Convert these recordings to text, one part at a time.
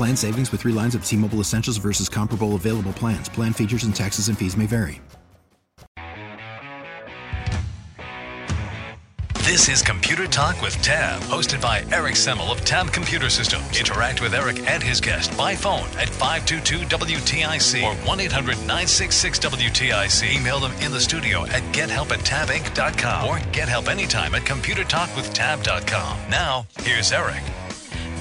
Plan savings with three lines of T Mobile Essentials versus comparable available plans. Plan features and taxes and fees may vary. This is Computer Talk with Tab, hosted by Eric Semmel of Tab Computer Systems. Interact with Eric and his guest by phone at 522-WTIC or 1-800-966-WTIC. Email them in the studio at gethelp at tabinc.com or get help anytime at computertalkwithtab.com. Now, here's Eric.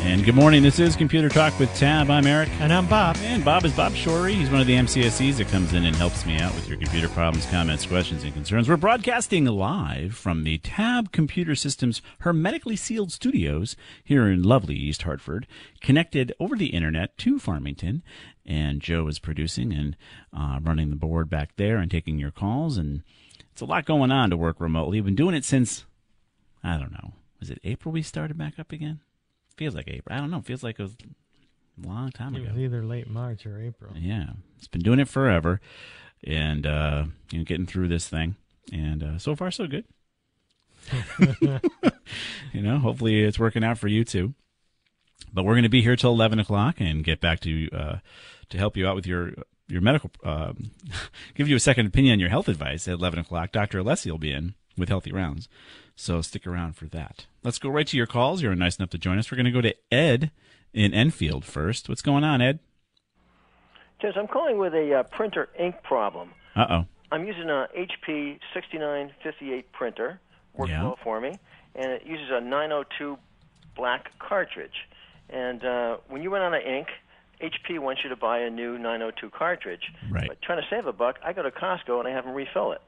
And good morning. This is Computer Talk with Tab. I'm Eric. And I'm Bob. And Bob is Bob Shorey. He's one of the MCSEs that comes in and helps me out with your computer problems, comments, questions, and concerns. We're broadcasting live from the Tab Computer Systems hermetically sealed studios here in lovely East Hartford, connected over the internet to Farmington. And Joe is producing and uh, running the board back there and taking your calls. And it's a lot going on to work remotely. We've been doing it since, I don't know, was it April we started back up again? Feels like April. I don't know. Feels like it was a long time it ago. was either late March or April. Yeah, it's been doing it forever, and uh, you know, getting through this thing, and uh, so far so good. you know, hopefully it's working out for you too. But we're going to be here till eleven o'clock and get back to uh, to help you out with your your medical, uh, give you a second opinion on your health advice at eleven o'clock. Doctor Alessi will be in with Healthy Rounds. So stick around for that. Let's go right to your calls. You're nice enough to join us. We're going to go to Ed in Enfield first. What's going on, Ed? Yes, I'm calling with a uh, printer ink problem. Uh oh. I'm using a HP 6958 printer. Works Yeah. well for me, and it uses a 902 black cartridge. And uh, when you run out of ink, HP wants you to buy a new 902 cartridge. Right. But trying to save a buck, I go to Costco and I have them refill it.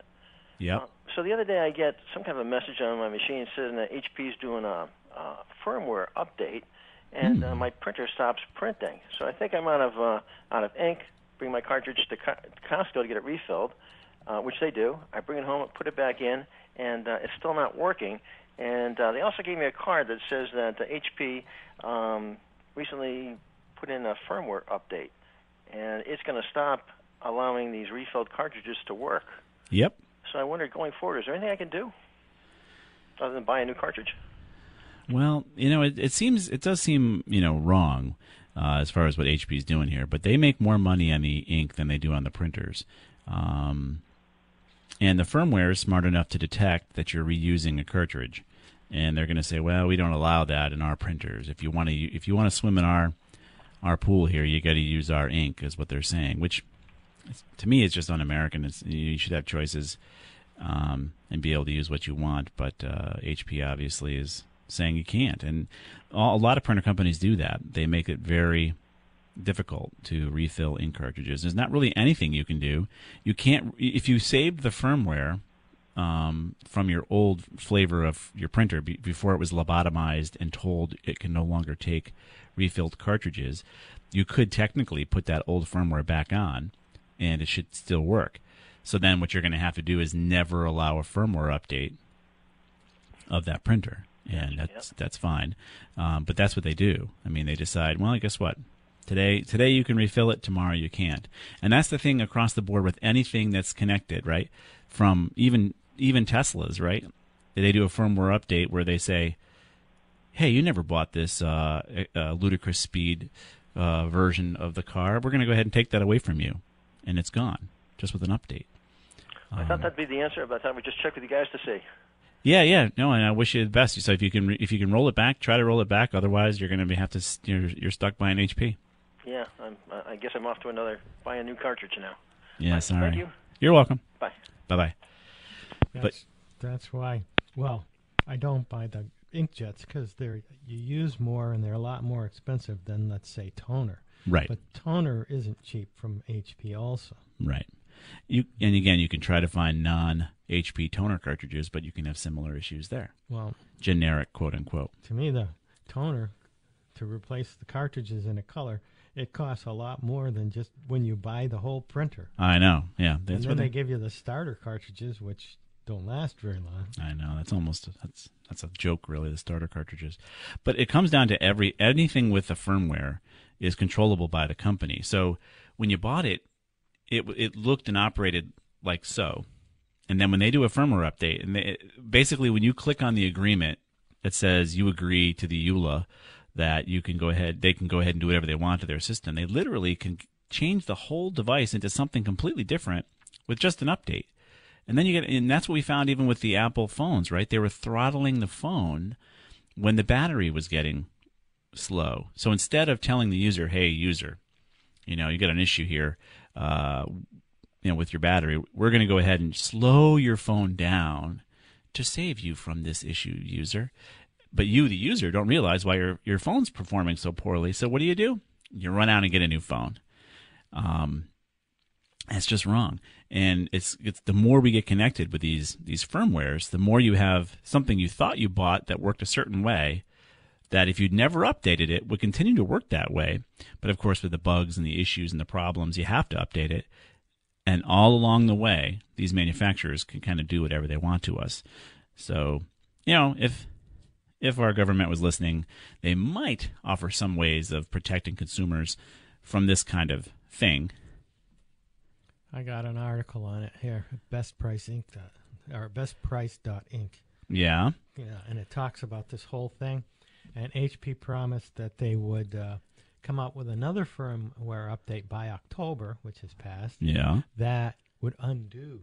Yep. So the other day, I get some kind of a message on my machine saying that HP's doing a, a firmware update, and uh, my printer stops printing. So I think I'm out of uh, out of ink. Bring my cartridge to Co- Costco to get it refilled, uh, which they do. I bring it home, put it back in, and uh, it's still not working. And uh, they also gave me a card that says that uh, HP um, recently put in a firmware update, and it's going to stop allowing these refilled cartridges to work. Yep. So I wondered going forward, is there anything I can do other than buy a new cartridge? Well, you know, it, it seems it does seem you know wrong uh, as far as what HP is doing here, but they make more money on the ink than they do on the printers. Um, and the firmware is smart enough to detect that you're reusing a cartridge, and they're going to say, "Well, we don't allow that in our printers. If you want to, if you want to swim in our our pool here, you got to use our ink," is what they're saying. Which, to me, it's just un-American. It's, you should have choices um, and be able to use what you want. But uh, HP obviously is saying you can't, and a lot of printer companies do that. They make it very difficult to refill ink cartridges. There's not really anything you can do. You can't if you saved the firmware um, from your old flavor of your printer be, before it was lobotomized and told it can no longer take refilled cartridges. You could technically put that old firmware back on, and it should still work. So then, what you're going to have to do is never allow a firmware update of that printer, and that's that's fine. Um, but that's what they do. I mean, they decide. Well, guess what? Today, today you can refill it. Tomorrow you can't. And that's the thing across the board with anything that's connected, right? From even even Teslas, right? They do a firmware update where they say, "Hey, you never bought this uh, uh, ludicrous speed uh, version of the car. We're going to go ahead and take that away from you," and it's gone just with an update. I thought um, that'd be the answer, but I thought we'd just check with you guys to see. Yeah, yeah, no, and I wish you the best. So if you can, if you can roll it back, try to roll it back. Otherwise, you're going to have to, s- you're, you're stuck by an HP. Yeah, I'm, I guess I'm off to another buy a new cartridge now. Yeah, sorry. Thank you. You're welcome. Bye. Bye bye. That's, that's why. Well, I don't buy the inkjets because they're you use more and they're a lot more expensive than let's say toner. Right. But toner isn't cheap from HP also. Right. You and again, you can try to find non HP toner cartridges, but you can have similar issues there. Well, Generic, quote unquote. to me, the toner to replace the cartridges in a color, it costs a lot more than just when you buy the whole printer. I know. Yeah, and that's then they they. give you the starter cartridges, which don't last very long. I know. That's almost that's that's a joke, really. The starter cartridges, but it comes down to every anything with the firmware is controllable by the company. So when you bought it, it it looked and operated like so, and then when they do a firmware update, and they, basically when you click on the agreement it says you agree to the EULA that you can go ahead, they can go ahead and do whatever they want to their system. They literally can change the whole device into something completely different with just an update. And then you get, and that's what we found even with the Apple phones, right? They were throttling the phone when the battery was getting slow. So instead of telling the user, "Hey, user, you know, you got an issue here, uh, you know, with your battery, we're going to go ahead and slow your phone down to save you from this issue, user." But you, the user, don't realize why your your phone's performing so poorly. So what do you do? You run out and get a new phone. Um, it's just wrong. And it's it's the more we get connected with these these firmwares, the more you have something you thought you bought that worked a certain way that if you'd never updated it would continue to work that way. But of course with the bugs and the issues and the problems, you have to update it. And all along the way, these manufacturers can kind of do whatever they want to us. So, you know, if if our government was listening, they might offer some ways of protecting consumers from this kind of thing. I got an article on it here, Best Price Inc. Or Best Price dot Inc. Yeah. Yeah, and it talks about this whole thing. And HP promised that they would uh, come out with another firmware update by October, which has passed. Yeah. That would undo.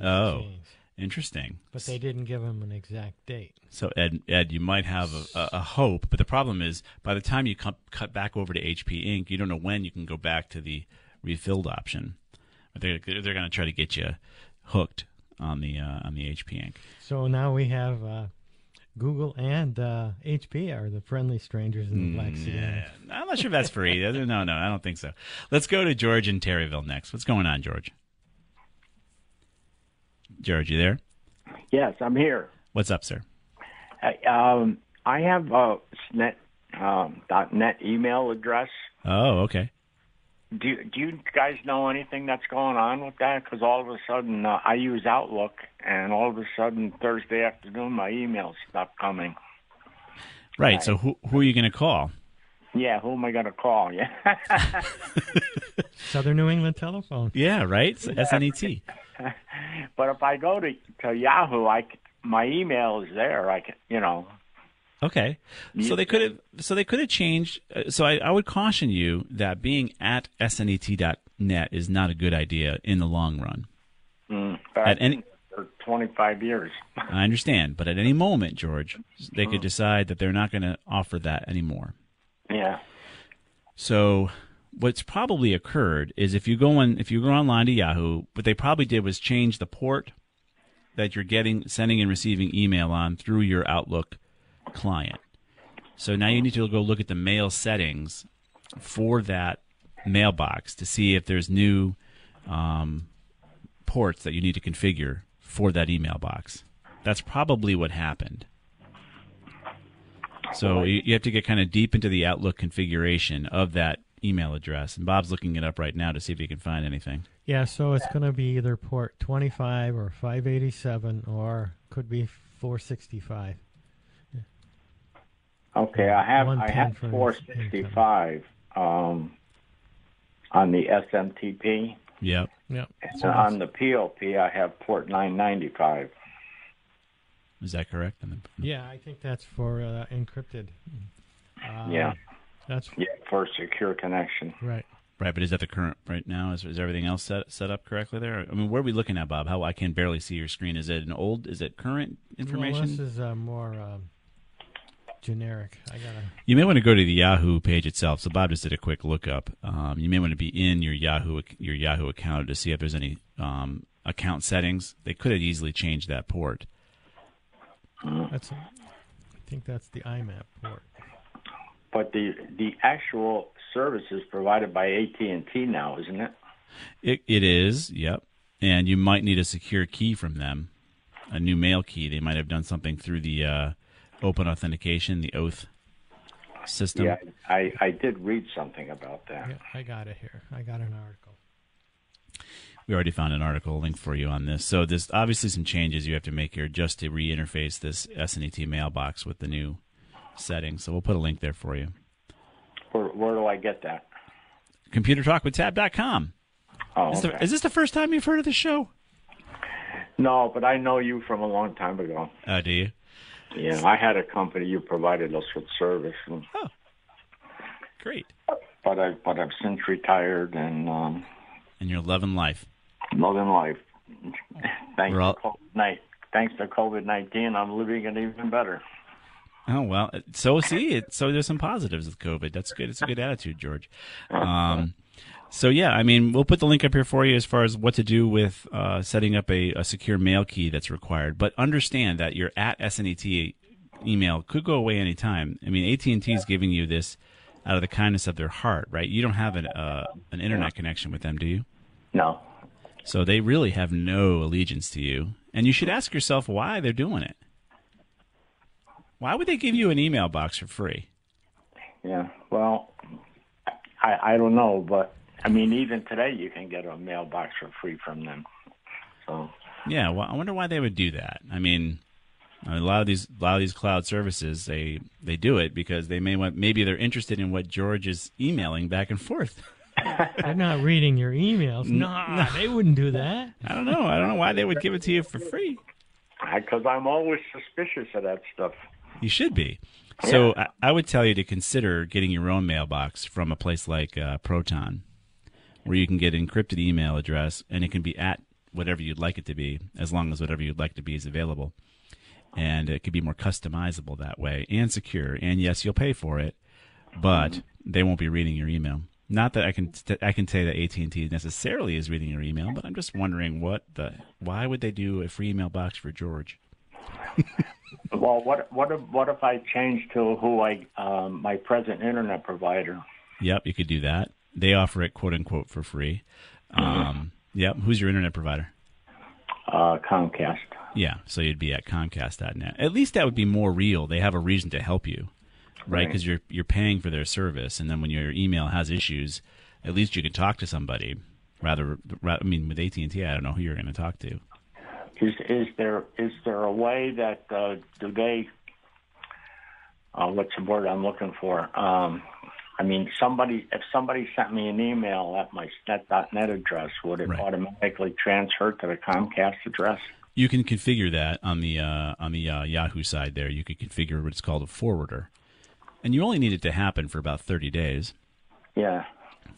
Oh, change. interesting. But they didn't give them an exact date. So Ed, Ed, you might have a, a, a hope, but the problem is by the time you cut, cut back over to HP Inc., you don't know when you can go back to the refilled option. But they're they're going to try to get you hooked on the uh, on the HP ink. So now we have uh, Google and uh, HP are the friendly strangers in the Black Sea. Mm, Yeah, I'm not sure if that's free. no, no, I don't think so. Let's go to George in Terryville next. What's going on, George? George, you there? Yes, I'm here. What's up, sir? Um, I have a .net, um, .net email address. Oh, okay. Do you, do you guys know anything that's going on with that? Because all of a sudden uh, I use Outlook, and all of a sudden Thursday afternoon my emails stop coming. Right. So who who are you going to call? Yeah, who am I going to call? Yeah. Southern New England Telephone. Yeah, right. SNET. but if I go to to Yahoo, I c- my email is there. I can, you know. Okay. So they could have. So they could have changed. Uh, so I, I would caution you that being at snet.net is not a good idea in the long run. Mm, At any- for 25 years. I understand, but at any moment, George, they could decide that they're not going to offer that anymore. yeah. So what's probably occurred is if you go on if you go online to Yahoo, what they probably did was change the port that you're getting sending and receiving email on through your Outlook client. So now you need to go look at the mail settings for that mailbox to see if there's new um, ports that you need to configure for that email box. That's probably what happened. So you, you have to get kind of deep into the Outlook configuration of that email address. And Bob's looking it up right now to see if he can find anything. Yeah, so it's going to be either port 25 or 587 or could be 465. Okay, I have I have 465 um, on the SMTP. Yep. Yep. And on the POP, I have port 995. Is that correct? Yeah, I think that's for uh, encrypted. Um, yeah, That's yeah, for secure connection. right. Right, but is that the current right now? Is, is everything else set set up correctly there? I mean, where are we looking at, Bob? How I can barely see your screen. Is it an old? Is it current information? Well, this is uh, more um, generic. I gotta. You may want to go to the Yahoo page itself. So Bob just did a quick lookup. Um, you may want to be in your Yahoo your Yahoo account to see if there's any um, account settings. They could have easily changed that port. That's. A, I think that's the IMAP port. But the the actual service is provided by AT and T now, isn't it? It it is, yep. And you might need a secure key from them, a new mail key. They might have done something through the uh, open authentication, the oath system. Yeah, I I did read something about that. Yeah, I got it here. I got an article. We already found an article link for you on this. So there's obviously some changes you have to make here just to re-interface this SNET mailbox with the new settings. So we'll put a link there for you. Where, where do I get that? ComputerTalkWithTab.com. Oh, Is, okay. the, is this the first time you've heard of the show? No, but I know you from a long time ago. Oh, do you? Yeah, I had a company you provided us with service, and, Oh, great. but I but I've since retired and um, And you're loving life. loving life. thanks all- to COVID. Thanks to COVID nineteen, I'm living it even better. Oh well, so see it. So there's some positives with COVID. That's good. It's a good attitude, George. Um, so yeah, I mean, we'll put the link up here for you as far as what to do with uh, setting up a, a secure mail key that's required. But understand that your at SNET email could go away anytime. I mean, AT and T is giving you this out of the kindness of their heart, right? You don't have an uh, an internet connection with them, do you? No, So they really have no allegiance to you, and you should ask yourself why they're doing it. Why would they give you an email box for free? yeah. Well, I I don't know, but I mean, even today you can get a mailbox for free from them. So Yeah, well, I wonder why they would do that. I mean, a lot of these a lot of these cloud services they they do it because they may want maybe they're interested in what George is emailing back and forth. They're not reading your emails. No, they wouldn't do that. I don't know. I don't know why they would give it to you for free. because I'm always suspicious of that stuff. You should be. So I, I would tell you to consider getting your own mailbox from a place like uh, Proton, where you can get encrypted email address and it can be at whatever you'd like it to be, as long as whatever you'd like to be is available. And it could be more customizable that way and secure. And yes, you'll pay for it, but they won't be reading your email. Not that I can I can say that AT and T necessarily is reading your email, but I'm just wondering what the why would they do a free email box for George? Well, what what if what if I change to who I um, my present internet provider? Yep, you could do that. They offer it quote unquote for free. Um, yep. Who's your internet provider? Uh, Comcast. Yeah, so you'd be at Comcast.net. At least that would be more real. They have a reason to help you, right? Right. Because you're you're paying for their service, and then when your email has issues, at least you can talk to somebody. Rather, ra- I mean, with AT and T, I don't know who you're going to talk to. Is is there is there a way that uh, do they? Uh, what's the word I'm looking for? Um, I mean, somebody if somebody sent me an email at my net.net address, would it Right. automatically transfer to the Comcast address? You can configure that on the uh, on the uh, Yahoo side. There, you could configure what's called a forwarder, and you only need it to happen for about 30 days. Yeah.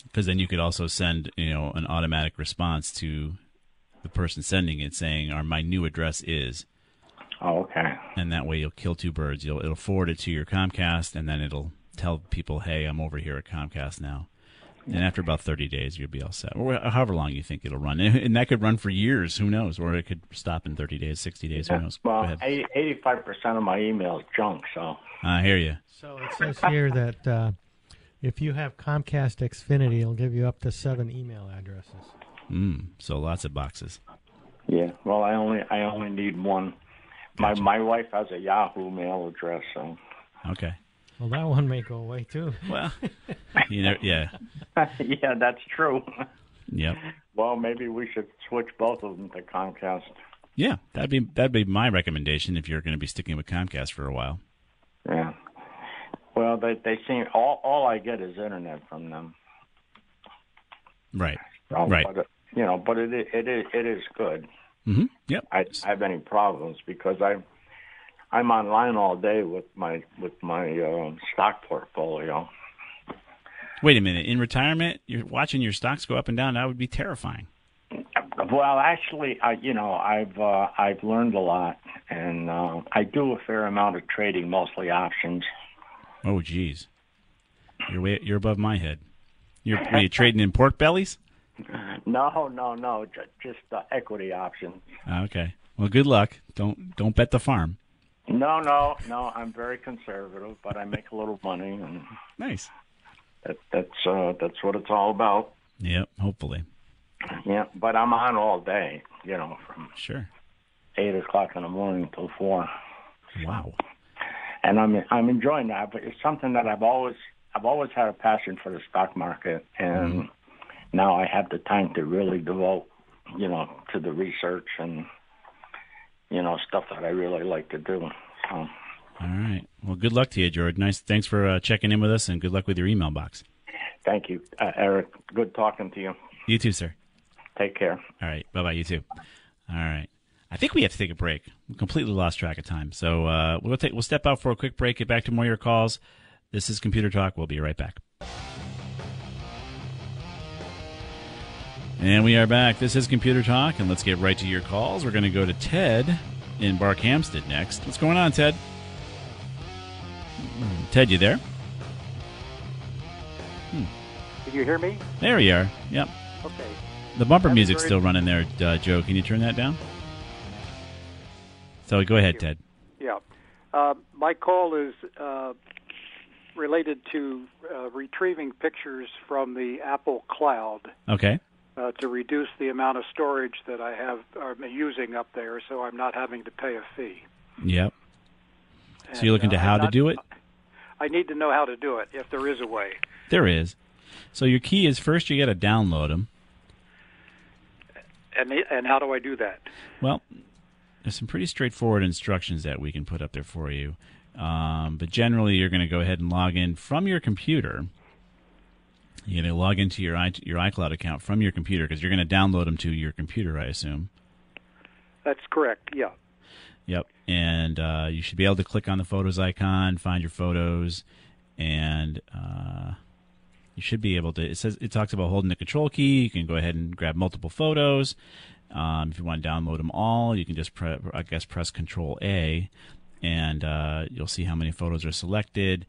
because then you could also send you know an automatic response to the person sending it saying our my new address is. Oh, okay. and that way you'll kill two birds. You'll it'll forward it to your comcast and then it'll tell people hey i'm over here at comcast now. And after about 30 days you'll be all set. Or however long you think it'll run. And, and that could run for years. Who knows? Or it could stop in 30 days 60 days. Who knows? Well, ahead. eighty-five percent of my email is junk. So. I hear you So it says here that uh, if you have Comcast Xfinity, it'll give you up to seven email addresses. Mm, so lots of boxes yeah. Well, I only I only need one. My my wife has a Yahoo mail address, so okay Well, that one may go away too. well you know yeah yeah, that's true. yep Well, maybe we should switch both of them to Comcast. Yeah, that'd be that'd be my recommendation if you're going to be sticking with Comcast for a while. Yeah. Well, they they seem all all I get is internet from them. Right. So, Right. But, you know, but it i- it is it is good. hmm Yep. I don't have any problems because I'm I'm online all day with my with my um, stock portfolio. Wait a minute. In retirement, you're watching your stocks go up and down. That would be terrifying. Well, actually, I you know I've uh, I've learned a lot, and uh, I do a fair amount of trading, mostly options. Oh, geez. You're way, you're above my head. You're are you trading in pork bellies? No, no, no. Just, just uh, equity options. Okay. Well, good luck. Don't don't bet the farm. No, no, no. I'm very conservative, but I make a little money, and Nice. that, that's uh, that's what it's all about. Yep. Hopefully. Yeah, but I'm on all day. You know, from Sure. eight o'clock in the morning till four, Wow. and I'm I'm enjoying that. But it's something that I've always I've always had a passion for the stock market, and now I have the time to really devote, you know, to the research and you know stuff that I really like to do. So All right. Well, good luck to you, George. Nice. Thanks for uh, checking in with us, and good luck with your email box. thank you, uh, Eric. Good talking to you. You too, sir. Take care. All right. Bye bye. You too. All right. I think we have to take a break. We completely lost track of time. So uh, we'll take we'll step out for a quick break. Get back to more of your calls. This is Computer Talk. We'll be right back. And we are back. This is Computer Talk, and let's get right to your calls. We're going to go to Ted in Barkhamsted next. What's going on, Ted? Hmm, Ted, you there? Can you hear me? There you are. Yep. Okay. The bumper That's music's very- still running there, uh, Joe. Can you turn that down? So go ahead, Ted. Yeah. Uh, my call is uh, related to uh, retrieving pictures from the Apple Cloud Okay. Uh, to reduce the amount of storage that I have I'm using up there, so I'm not having to pay a fee. Yep. So you're looking to uh, how I'm to do it? I need to know how to do it, if there is a way. There is. So your key is first you got to download them. And and how do I do that? Well, there's some pretty straightforward instructions that we can put up there for you. Um, but generally, you're going to go ahead and log in from your computer. You're going to log into your i your iCloud account from your computer because you're going to download them to your computer, I assume. That's correct. Yeah. Yep. And uh, you should be able to click on the photos icon, find your photos, and uh, you should be able to. It says it talks about holding the control key. You can go ahead and grab multiple photos. Um, if you want to download them all, you can just pre- I guess press Control A, and uh, you'll see how many photos are selected.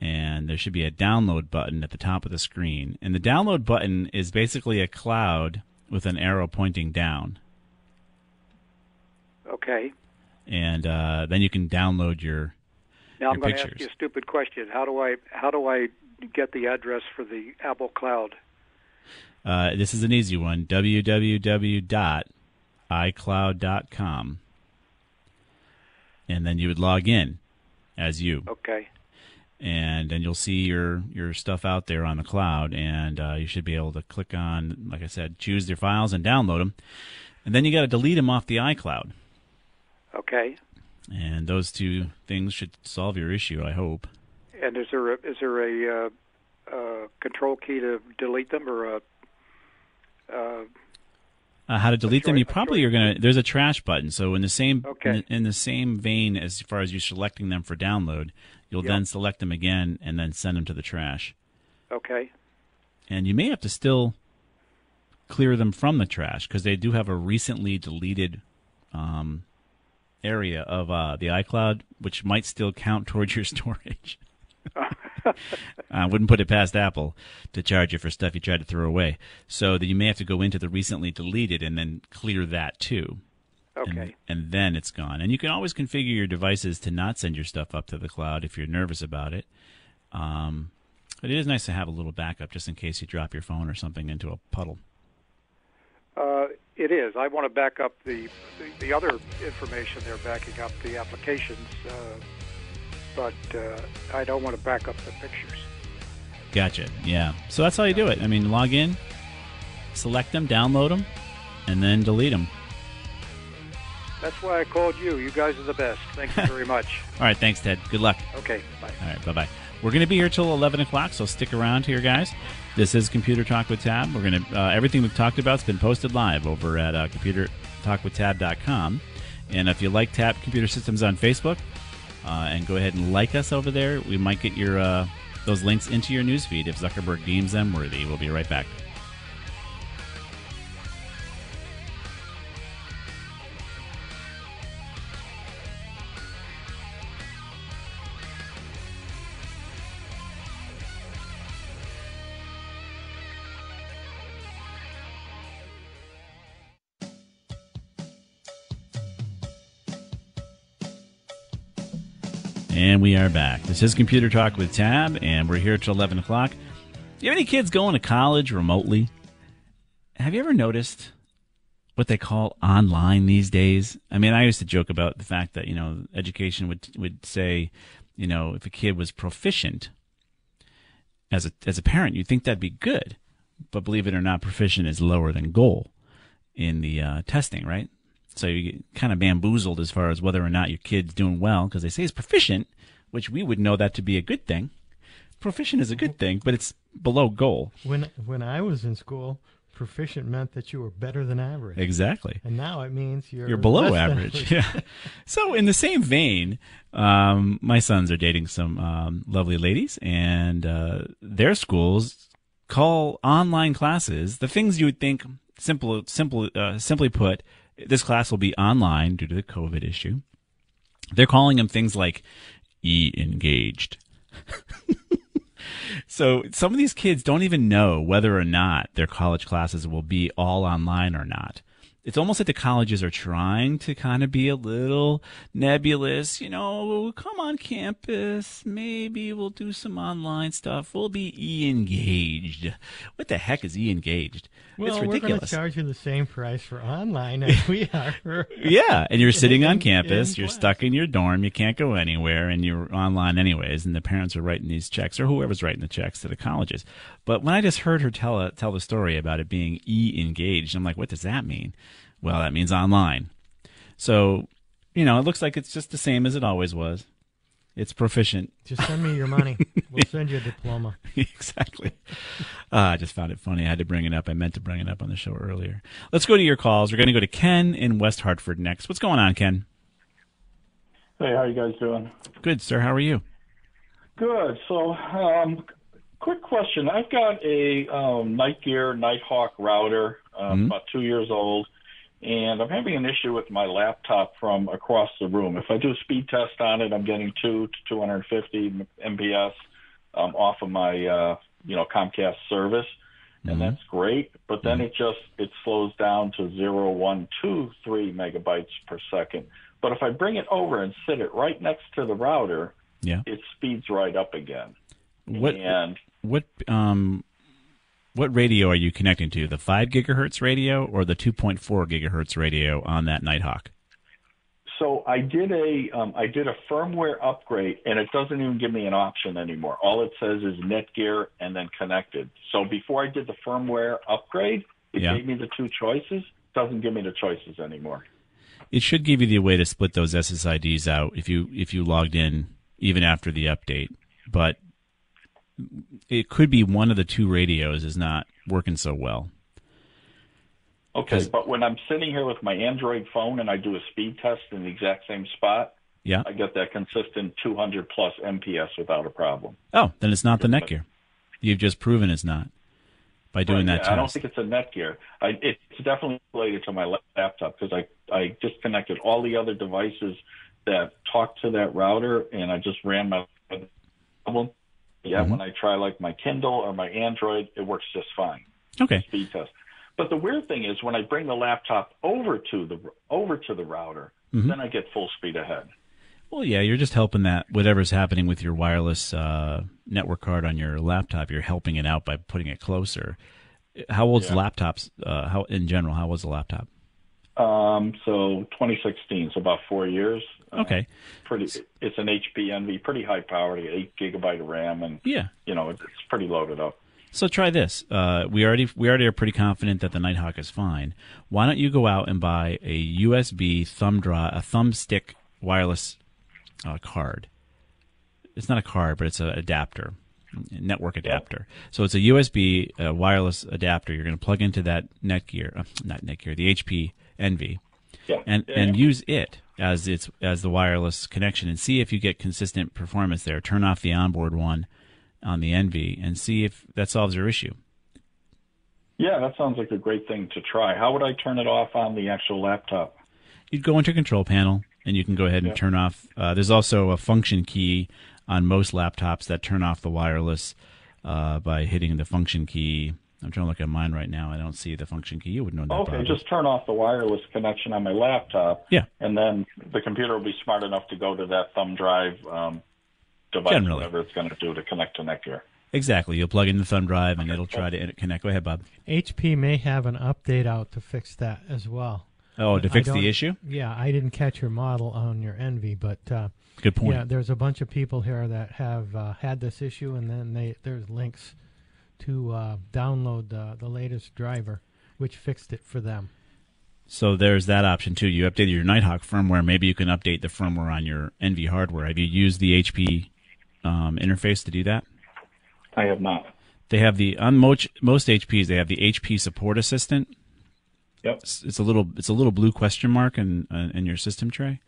And there should be a download button at the top of the screen. And the download button is basically a cloud with an arrow pointing down. Okay. and uh, then you can download your Now your I'm going to ask you a stupid question. How do I how do I get the address for the Apple Cloud? Uh, this is an easy one: www.icloud.com, and then you would log in as you, Okay. And then you'll see your your stuff out there on the cloud, and uh, you should be able to click on, like I said, choose your files and download them, and then you got to delete them off the iCloud, Okay. and those two things should solve your issue. I hope. And is there a, is there a uh, uh, control key to delete them or a uh, Uh, how to delete them? You probably are gonna. There's a trash button. So in the same Okay. in, the, in the same vein as far as you selecting them for download, you'll Yep. then select them again and then send them to the trash. okay? And you may have to still clear them from the trash because they do have a recently deleted um, area of uh, the iCloud, which might still count towards your storage. I wouldn't put it past Apple to charge you for stuff you tried to throw away. So that you may have to go into the recently deleted and then clear that too. Okay. And, and then it's gone. And you can always configure your devices to not send your stuff up to the cloud if you're nervous about it. Um, but it is nice to have a little backup just in case you drop your phone or something into a puddle. Uh, it is. I want to back up the, the the other information they're backing up the applications, uh, but uh, I don't want to back up the pictures. Gotcha. Yeah. So that's how you do it. I mean, log in, select them, download them, and then delete them. That's why I called you. You guys are the best. Thank you very much. All right. Thanks, Ted. Good luck. Okay. Bye. All right, bye bye. We're going to be here till eleven o'clock, so stick around here, guys. This is Computer Talk with Tab. We're going to uh, everything we've talked about has been posted live over at uh, ComputerTalkWithTab.com. And if you like Tab Computer Systems on Facebook, uh, and go ahead and like us over there, we might get your uh, those links into your newsfeed if Zuckerberg deems them worthy. We'll be right back. Back. This is Computer Talk with Tab, and we're here till 11 o'clock. Do you have any kids going to college remotely? Have you ever noticed what they call online these days? I mean, I used to joke about the fact that, you know, education would would say, you know, if a kid was proficient as a as a parent, you'd think that'd be good. But believe it or not, proficient is lower than goal in the uh, testing, right? So you get kind of bamboozled as far as whether or not your kid's doing well because they say it's proficient, which we would know that to be a good thing. Proficient is a good thing, but it's below goal. When when I was in school, proficient meant that you were better than average. Exactly. And now it means you're you're below than average. yeah. So in the same vein, um, my sons are dating some um, lovely ladies, and uh, their schools call online classes the things you would think simple, simple, uh, simply put, this class will be online due to the COVID issue. They're calling them things like e engaged. so some of these kids don't even know whether or not their college classes will be all online or not. It's almost like the colleges are trying to kind of be a little nebulous, you know, come on campus, maybe we'll do some online stuff. We'll be e engaged. What the heck is e engaged? Well, it's we're going to charge you the same price for online as we are. For Yeah, and you're sitting on campus, you're stuck in your dorm, you can't go anywhere, and you're online anyways, and the parents are writing these checks, or whoever's writing the checks to the colleges. But when I just heard her tell a, tell the story about it being e engaged, I'm like, what does that mean? Well, that means online. So, you know, it looks like it's just the same as it always was. It's proficient. Just send me your money. We'll send you a diploma. exactly. Uh, I just found it funny. I had to bring it up. I meant to bring it up on the show earlier. Let's go to your calls. We're going to go to Ken in West Hartford next. What's going on, Ken? Hey, how you guys doing? Good, sir. How are you? Good. So, um, quick question. I've got a um, Night Nighthawk router, um, Mhm. about two years old, and I'm having an issue with my laptop from across the room. If I do a speed test on it, I'm getting two to 250 Mbps um, off of my, uh, you know, Comcast service, and that's great. But then it just it slows down to zero, one, two, three megabytes per second. But if I bring it over and sit it right next to the router, Yeah. it speeds right up again. What And what um what radio are you connecting to? The five gigahertz radio or the two point four gigahertz radio on that Nighthawk? so I did a um, I did a firmware upgrade, and it doesn't even give me an option anymore. All it says is Netgear and then connected. So before I did the firmware upgrade, it Yeah. gave me the two choices. It Doesn't give me the choices anymore. It should give you the way to split those SSIDs out if you if you logged in even after the update. But it could be one of the two radios is not working so well. Okay, but when I'm sitting here with my Android phone and I do a speed test in the exact same spot, Yeah. I get that consistent 200 plus MPS without a problem. Oh, then it's not the Netgear. You've just proven it's not by doing Right, that yeah, I don't think it's a Netgear. I, it's definitely related to my laptop because I I disconnected all the other devices that talk to that router, and I just ran my problem. Yeah, Mm-hmm. when I try like my Kindle or my Android, it works just fine. Okay. Speed test. But the weird thing is when I bring the laptop over to the over to the router, Mhm. then I get full speed ahead. Well, yeah, you're just helping that whatever's happening with your wireless uh, network card on your laptop. You're helping it out by putting it closer. How old's Yeah. laptops? Uh, how in general? How was the laptop? Um, so 2016, so about four years. Uh, Okay. pretty. It's an HP Envy, pretty high power, eight gigabyte of RAM, and Yeah. you know it's pretty loaded up. So try this. Uh, we already we already are pretty confident that the Nighthawk is fine. Why don't you go out and buy a USB thumb drive, a thumbstick wireless uh, card? It's not a card, but it's an adapter, network adapter. So it's a USB uh, wireless adapter. You're going to plug into that Netgear, uh, not Netgear, the HP Envy, Yeah. and Yeah, and use it as its as the wireless connection, and see if you get consistent performance there. Turn off the onboard one on the Envy and see if that solves your issue. Yeah, that sounds like a great thing to try. How would I turn it off on the actual laptop? You'd go into control panel and you can go ahead and Yeah. turn off. Uh, there's also a function key on most laptops that turn off the wireless uh, by hitting the function key I'm trying to look at mine right now. I don't see the function key. You would know that. Okay, Bob. just turn off the wireless connection on my laptop. Yeah. And then the computer will be smart enough to go to that thumb drive um, device, Generally. whatever it's going to do to connect to Netgear. Exactly. You'll plug in the thumb drive and it'll try to connect. Go ahead, Bob. HP may have an update out to fix that as well. Oh, to fix the issue? Yeah, I didn't catch your model on your Envy, but uh, Good point. Yeah, there's a bunch of people here that have uh, had this issue, and then they there's links to uh, download the the latest driver, which fixed it for them. So there's that option too. You updated your Nighthawk firmware. Maybe you can update the firmware on your Envy hardware. Have you used the HP um, interface to do that? I have not. They have the on most, most HPs. They have the HP Support Assistant. Yep. It's, it's a little it's a little blue question mark in uh, in your system tray.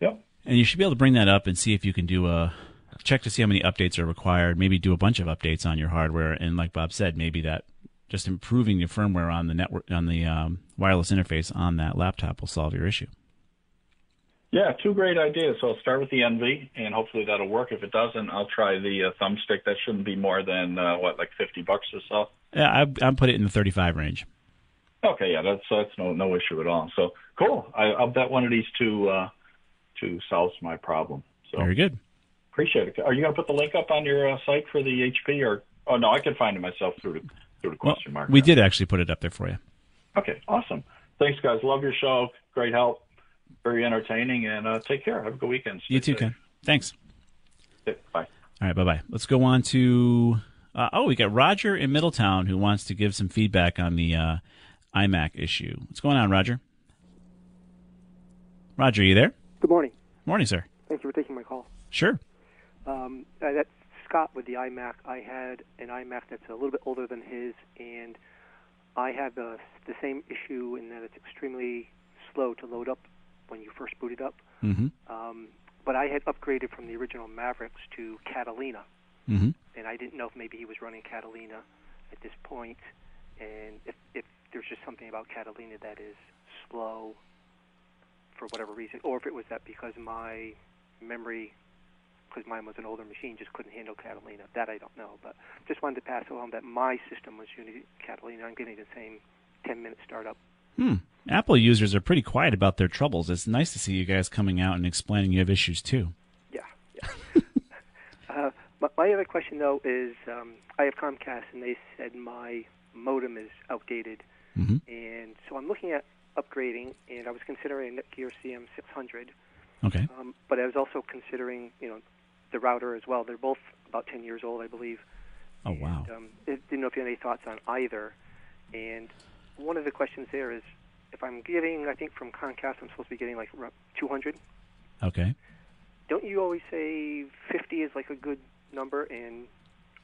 Yep. And you should be able to bring that up and see if you can do a check to see how many updates are required. Maybe do a bunch of updates on your hardware. And like Bob said, maybe that just improving the firmware on the network on the um, wireless interface on that laptop will solve your issue. Yeah, two great ideas. So I'll start with the Envy, and hopefully that'll work. If it doesn't, I'll try the uh, thumbstick. That shouldn't be more than uh, what, like fifty bucks or so. Yeah, I I put it in the 35 range. Okay, yeah, that's that's no no issue at all. So cool. I, I'll bet one of these two uh, two solves my problem. So Very good. Appreciate it. Are you going to put the link up on your uh, site for the HP, or oh no, I can find it myself through the through the question mark. We did actually put it up there for you. Okay, awesome. Thanks, guys. Love your show. Great help. Very entertaining, and uh, take care. Have a good weekend. You too, Ken. Thanks. Okay, bye. All right, bye bye. Let's go on to. Uh, oh, we got Roger in Middletown who wants to give some feedback on the uh, iMac issue. What's going on, Roger? Roger, you there? Good morning. Morning, sir. Thank you for taking my call. Sure. Um, uh, that's Scott with the iMac. I had an iMac that's a little bit older than his, and I have the the same issue in that it's extremely slow to load up when you first boot it up. Mm-hmm. Um, but I had upgraded from the original Mavericks to Catalina, Mm-hmm. and I didn't know if maybe he was running Catalina at this point, and if if there's just something about Catalina that is slow for whatever reason, or if it was that because my memory, because mine was an older machine, just couldn't handle Catalina. That I don't know, but just wanted to pass along that my system was using Catalina. I'm getting the same 10-minute startup. Hmm. Apple users are pretty quiet about their troubles. It's nice to see you guys coming out and explaining you have issues too. Yeah, yeah. uh, my, my other question though is, um, I have Comcast, and they said my modem is outdated, Mhm. and so I'm looking at upgrading, and I was considering a Netgear CM600. Okay. Um, but I was also considering, you know, the router as well. They're both about 10 years old, I believe. Oh wow. Um, I didn't know if you had any thoughts on either. And one of the questions there is, if I'm getting, I think from Comcast, I'm supposed to be getting like 200. Okay. Don't you always say 50 is like a good number, and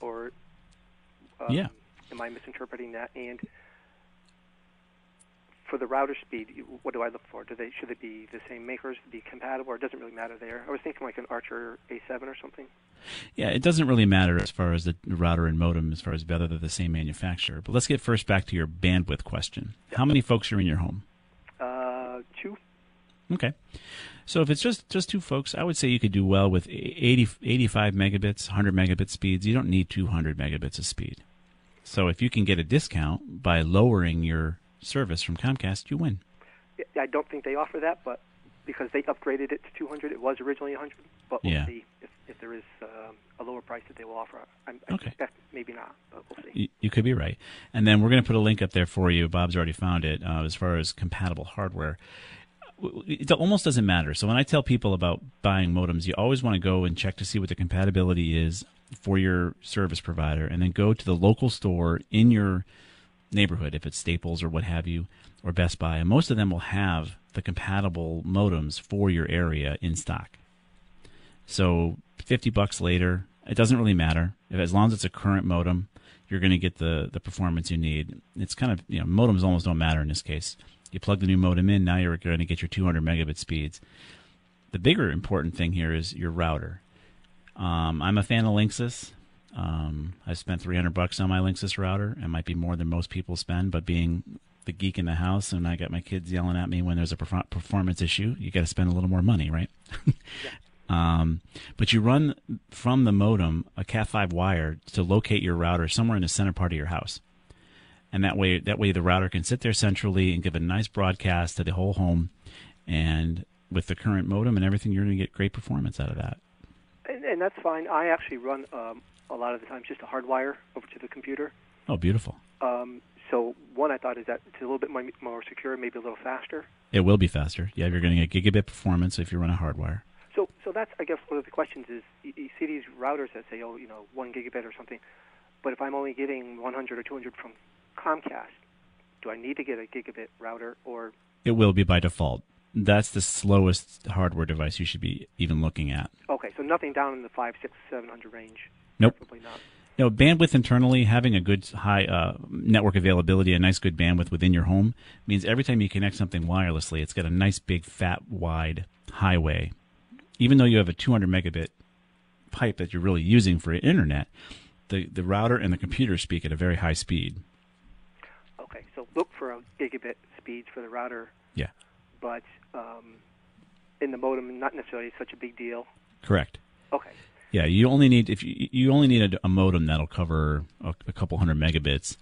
or um, Yeah. am I misinterpreting that? And for the router speed, what do I look for? Do they should it be the same makers, be compatible, or it doesn't really matter there? I was thinking like an Archer A7 or something. Yeah, it doesn't really matter as far as the router and modem, as far as whether they're the same manufacturer. But let's get first back to your bandwidth question. How many folks are in your home? Uh, two. Okay. So if it's just just two folks, I would say you could do well with 80, 85 megabits, 100 megabit speeds. You don't need 200 megabits of speed. So if you can get a discount by lowering your service from Comcast, you win. I- I don't think they offer that, but because they upgraded it to 200, it was originally 100. But we'll Yeah. see if, if there is um, a lower price that they will offer. I'm, I Okay. suspect maybe not, but we'll see. You, you could be right. And then we're going to put a link up there for you. Bob's already found it uh, as far as compatible hardware. It almost doesn't matter. So when I tell people about buying modems, you always want to go and check to see what the compatibility is for your service provider, and then go to the local store in your neighborhood, if it's Staples or what have you, or Best Buy. And most of them will have the compatible modems for your area in stock. So 50 bucks later, it doesn't really matter. If, as long as it's a current modem, you're going to get the, the performance you need. It's kind of, you know, modems almost don't matter in this case. You plug the new modem in, now you're going to get your 200 megabit speeds. The bigger important thing here is your router. Um, I'm a fan of Linksys. Um, I spent 300 bucks on my Linksys router. It might be more than most people spend, but being the geek in the house and I got my kids yelling at me when there's a perfor- performance issue, you got to spend a little more money, right? Um, but you run from the modem a Cat5 wire to locate your router somewhere in the center part of your house. and that way that way the router can sit there centrally and give a nice broadcast to the whole home. And with the current modem and everything, you're going to get great performance out of that. And, that's fine. I actually run um, a lot of the times just a hardwire over to the computer. Oh, beautiful. Um, so one, I thought is that it's a little bit more, more secure, maybe a little faster. It will be faster. Yeah, you're getting a gigabit performance if you run a hardwire. So, so that's I guess one of the questions is you, you see these routers that say, oh, you know, one gigabit or something, but if I'm only getting 100 or 200 from Comcast, do I need to get a gigabit router or? It will be by default. That's the slowest hardware device you should be even looking at. Okay, so nothing down in the five, six, seven hundred range. Nope. Probably not. You know, bandwidth internally, having a good high uh, network availability, a nice good bandwidth within your home means every time you connect something wirelessly, it's got a nice big fat wide highway. Even though you have a 200 megabit pipe that you're really using for internet, the the router and the computer speak at a very high speed. Okay, so look for a gigabit speeds for the router. Yeah. But um, in the modem, not necessarily such a big deal. Correct. Okay. Yeah, you only need if you you only need a, a modem that'll cover a, a couple hundred megabits.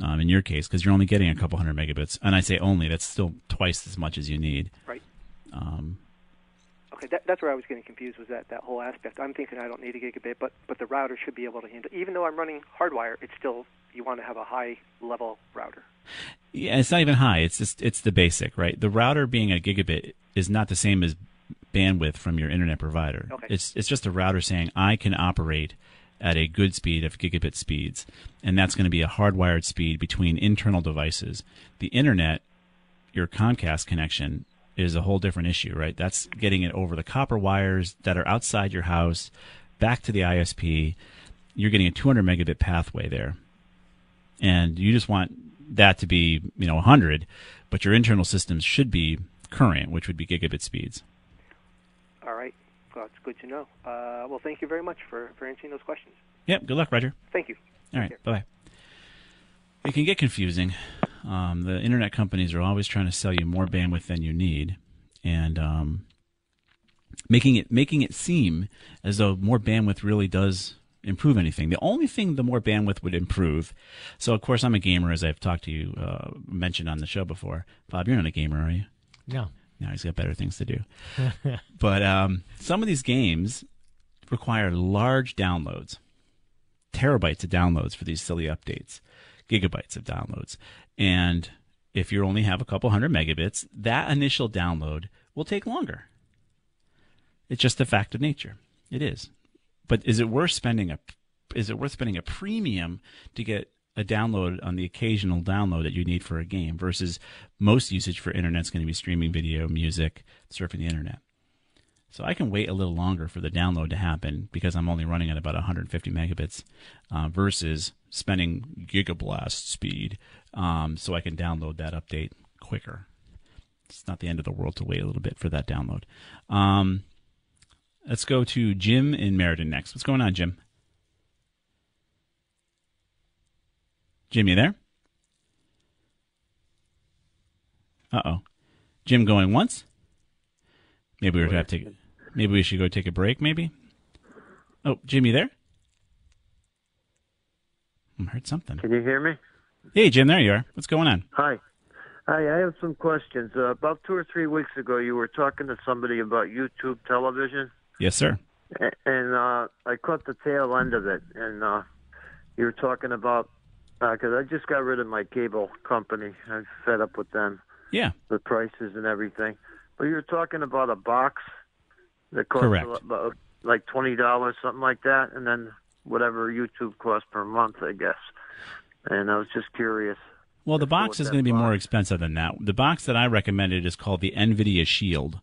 Um, in your case, because you're only getting a couple hundred megabits, and I say only, that's still twice as much as you need. Right. Um, Okay, that, that's where I was getting confused. Was that that whole aspect? I'm thinking I don't need a gigabit, but but the router should be able to handle. Even though I'm running hardwire, it's still you want to have a high level router. Yeah, it's not even high. It's just it's the basic, right? The router being a gigabit is not the same as bandwidth from your internet provider. Okay. It's it's just a router saying I can operate at a good speed of gigabit speeds, and that's going to be a hardwired speed between internal devices. The internet, your Comcast connection is a whole different issue, right? That's getting it over the copper wires that are outside your house back to the ISP. You're getting a 200 megabit pathway there. And you just want that to be, you know, 100, but your internal systems should be current, which would be gigabit speeds. All right, well, it's good to know. Uh, well, thank you very much for for answering those questions. Yep, good luck, Roger. Thank you. All right, bye bye. It can get confusing. Um, the internet companies are always trying to sell you more bandwidth than you need, and um, making it making it seem as though more bandwidth really does improve anything. The only thing the more bandwidth would improve. So, of course, I'm a gamer, as I've talked to you uh, mentioned on the show before. Bob, you're not a gamer, are you? No. No, he's got better things to do. but um, some of these games require large downloads, terabytes of downloads for these silly updates, gigabytes of downloads. And if you only have a couple hundred megabits, that initial download will take longer. It's just a fact of nature. It is. But is it worth spending a is it worth spending a premium to get a download on the occasional download that you need for a game versus most usage for internet is going to be streaming video, music, surfing the internet. So I can wait a little longer for the download to happen because I'm only running at about 150 megabits uh, versus spending gigabit speed um, so I can download that update quicker. It's not the end of the world to wait a little bit for that download. Um, let's go to Jim in Meriden next. What's going on, Jim? Jim, you there? Uh oh. Jim going once? Maybe we have to take. Maybe we should go take a break. Maybe. Oh, Jimmy there? I heard something. Can you hear me? Hey, Jim, there you are. What's going on? Hi. Hi, I have some questions. Uh, about two or three weeks ago, you were talking to somebody about YouTube television, Yes, sir. and uh, I caught the tail end of it. And uh, you were talking about because I just got rid of my cable company. I'm fed up with them, Yeah. the prices and everything. But you were talking about a box that costs Correct. about like twenty dollars, something like that, and then whatever YouTube costs per month, I guess. And I was just curious. Well, the box is going to be more expensive than that. The box that I recommended is called the NVIDIA Shield,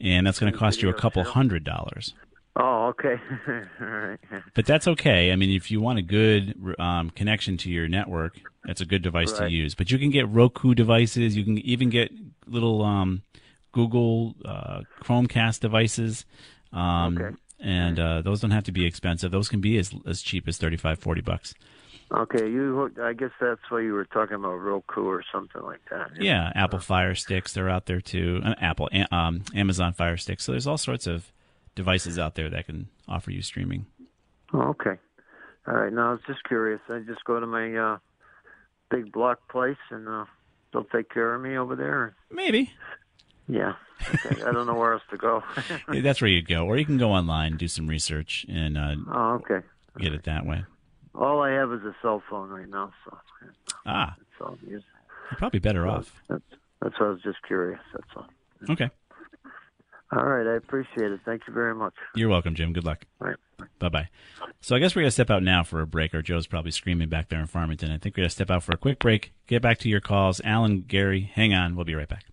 and that's going to cost you a couple hundred dollars. Oh, okay. Right. But that's okay. I mean, if you want a good um, connection to your network, that's a good device to use. But you can get Roku devices. You can even get little um, Google uh, Chromecast devices. Um, Okay. And uh, those don't have to be expensive. Those can be as as cheap as 35, 40 bucks. Okay, you. I guess that's why you were talking about Roku or something like that. Yeah, Apple Fire Sticks, they're out there too. Uh, Apple, um, Amazon Fire Sticks. So there's all sorts of devices out there that can offer you streaming. Oh, okay. All right. Now I was just curious. I just go to my uh, big block place, and uh, they'll take care of me over there. Maybe. Yeah. Okay. I don't know where else to go. Yeah, That's where you'd go, or you can go online, do some research, and uh, oh, okay. get it that way. All I have is a cell phone right now, so Ah, that's all I'm using. you're probably better off. That's that's why I was just curious. That's all. Okay. All right, I appreciate it. Thank you very much. You're welcome, Jim. Good luck. All right. Bye bye. So I guess we're gonna step out now for a break. Or Joe's probably screaming back there in Farmington. I think we're gonna step out for a quick break. Get back to your calls, Alan, Gary. Hang on, we'll be right back.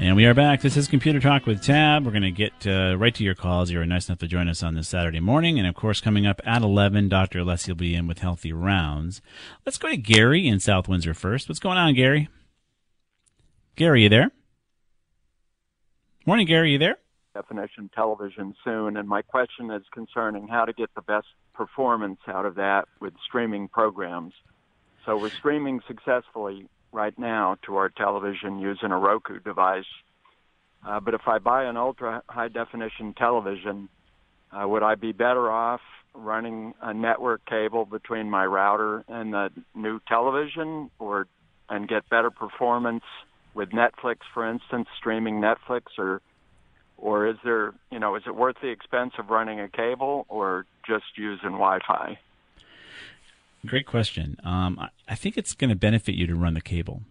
And we are back. This is Computer Talk with Tab. We're going to get uh, right to your calls. You were nice enough to join us on this Saturday morning. And of course, coming up at 11, Dr. Alessi will be in with Healthy Rounds. Let's go to Gary in South Windsor first. What's going on, Gary? Gary, you there? Morning, Gary. You there? definition television soon, and my question is concerning how to get the best performance out of that with streaming programs. So we're streaming successfully right now to our television using a Roku device. Uh, but if I buy an ultra high definition television, uh, would I be better off running a network cable between my router and the new television, or and get better performance with Netflix, for instance, streaming Netflix, or or is there, you know, is it worth the expense of running a cable or just using Wi-Fi? Great question. Um, I, think it's going to benefit you to run the cable.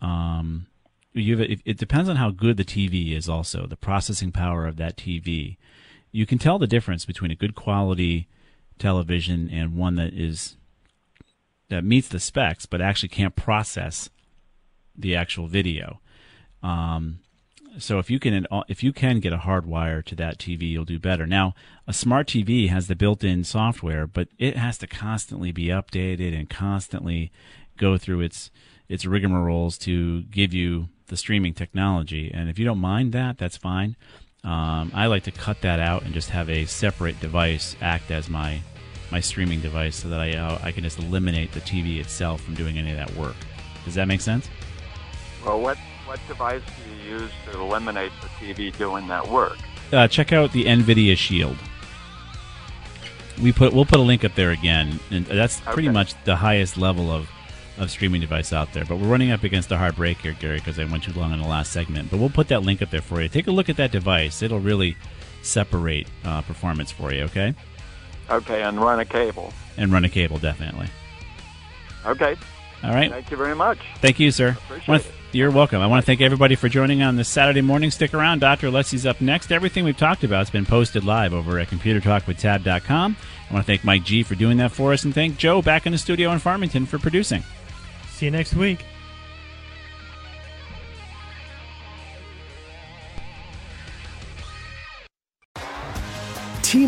Um, you it, it depends on how good the TV is. Also, the processing power of that TV. You can tell the difference between a good quality television and one that is that meets the specs but actually can't process the actual video. Um, so if you can if you can get a hard wire to that TV, you'll do better. Now, a smart TV has the built-in software, but it has to constantly be updated and constantly go through its its rigmaroles to give you the streaming technology. And if you don't mind that, that's fine. Um, I like to cut that out and just have a separate device act as my my streaming device, so that I uh, I can just eliminate the TV itself from doing any of that work. Does that make sense? Well, what what device do you use to eliminate the TV doing that work? uh, check out the NVIDIA Shield. We put we'll put a link up there again, and that's pretty Okay. much the highest level of, of streaming device out there. But we're running up against a hard break here, Gary, because I went too long in the last segment. But we'll put that link up there for you. Take a look at that device; it'll really separate uh, performance for you. Okay, Okay, and run a cable. and run a cable definitely. Okay. All right. Thank you very much. Thank you, sir. Appreciate You're welcome. I want to thank everybody for joining on this Saturday morning. Stick around. Dr. Alessi's up next. Everything we've talked about has been posted live over at computertalkwithtab.com. I want to thank Mike G for doing that for us and thank Joe back in the studio in Farmington for producing. See you next week.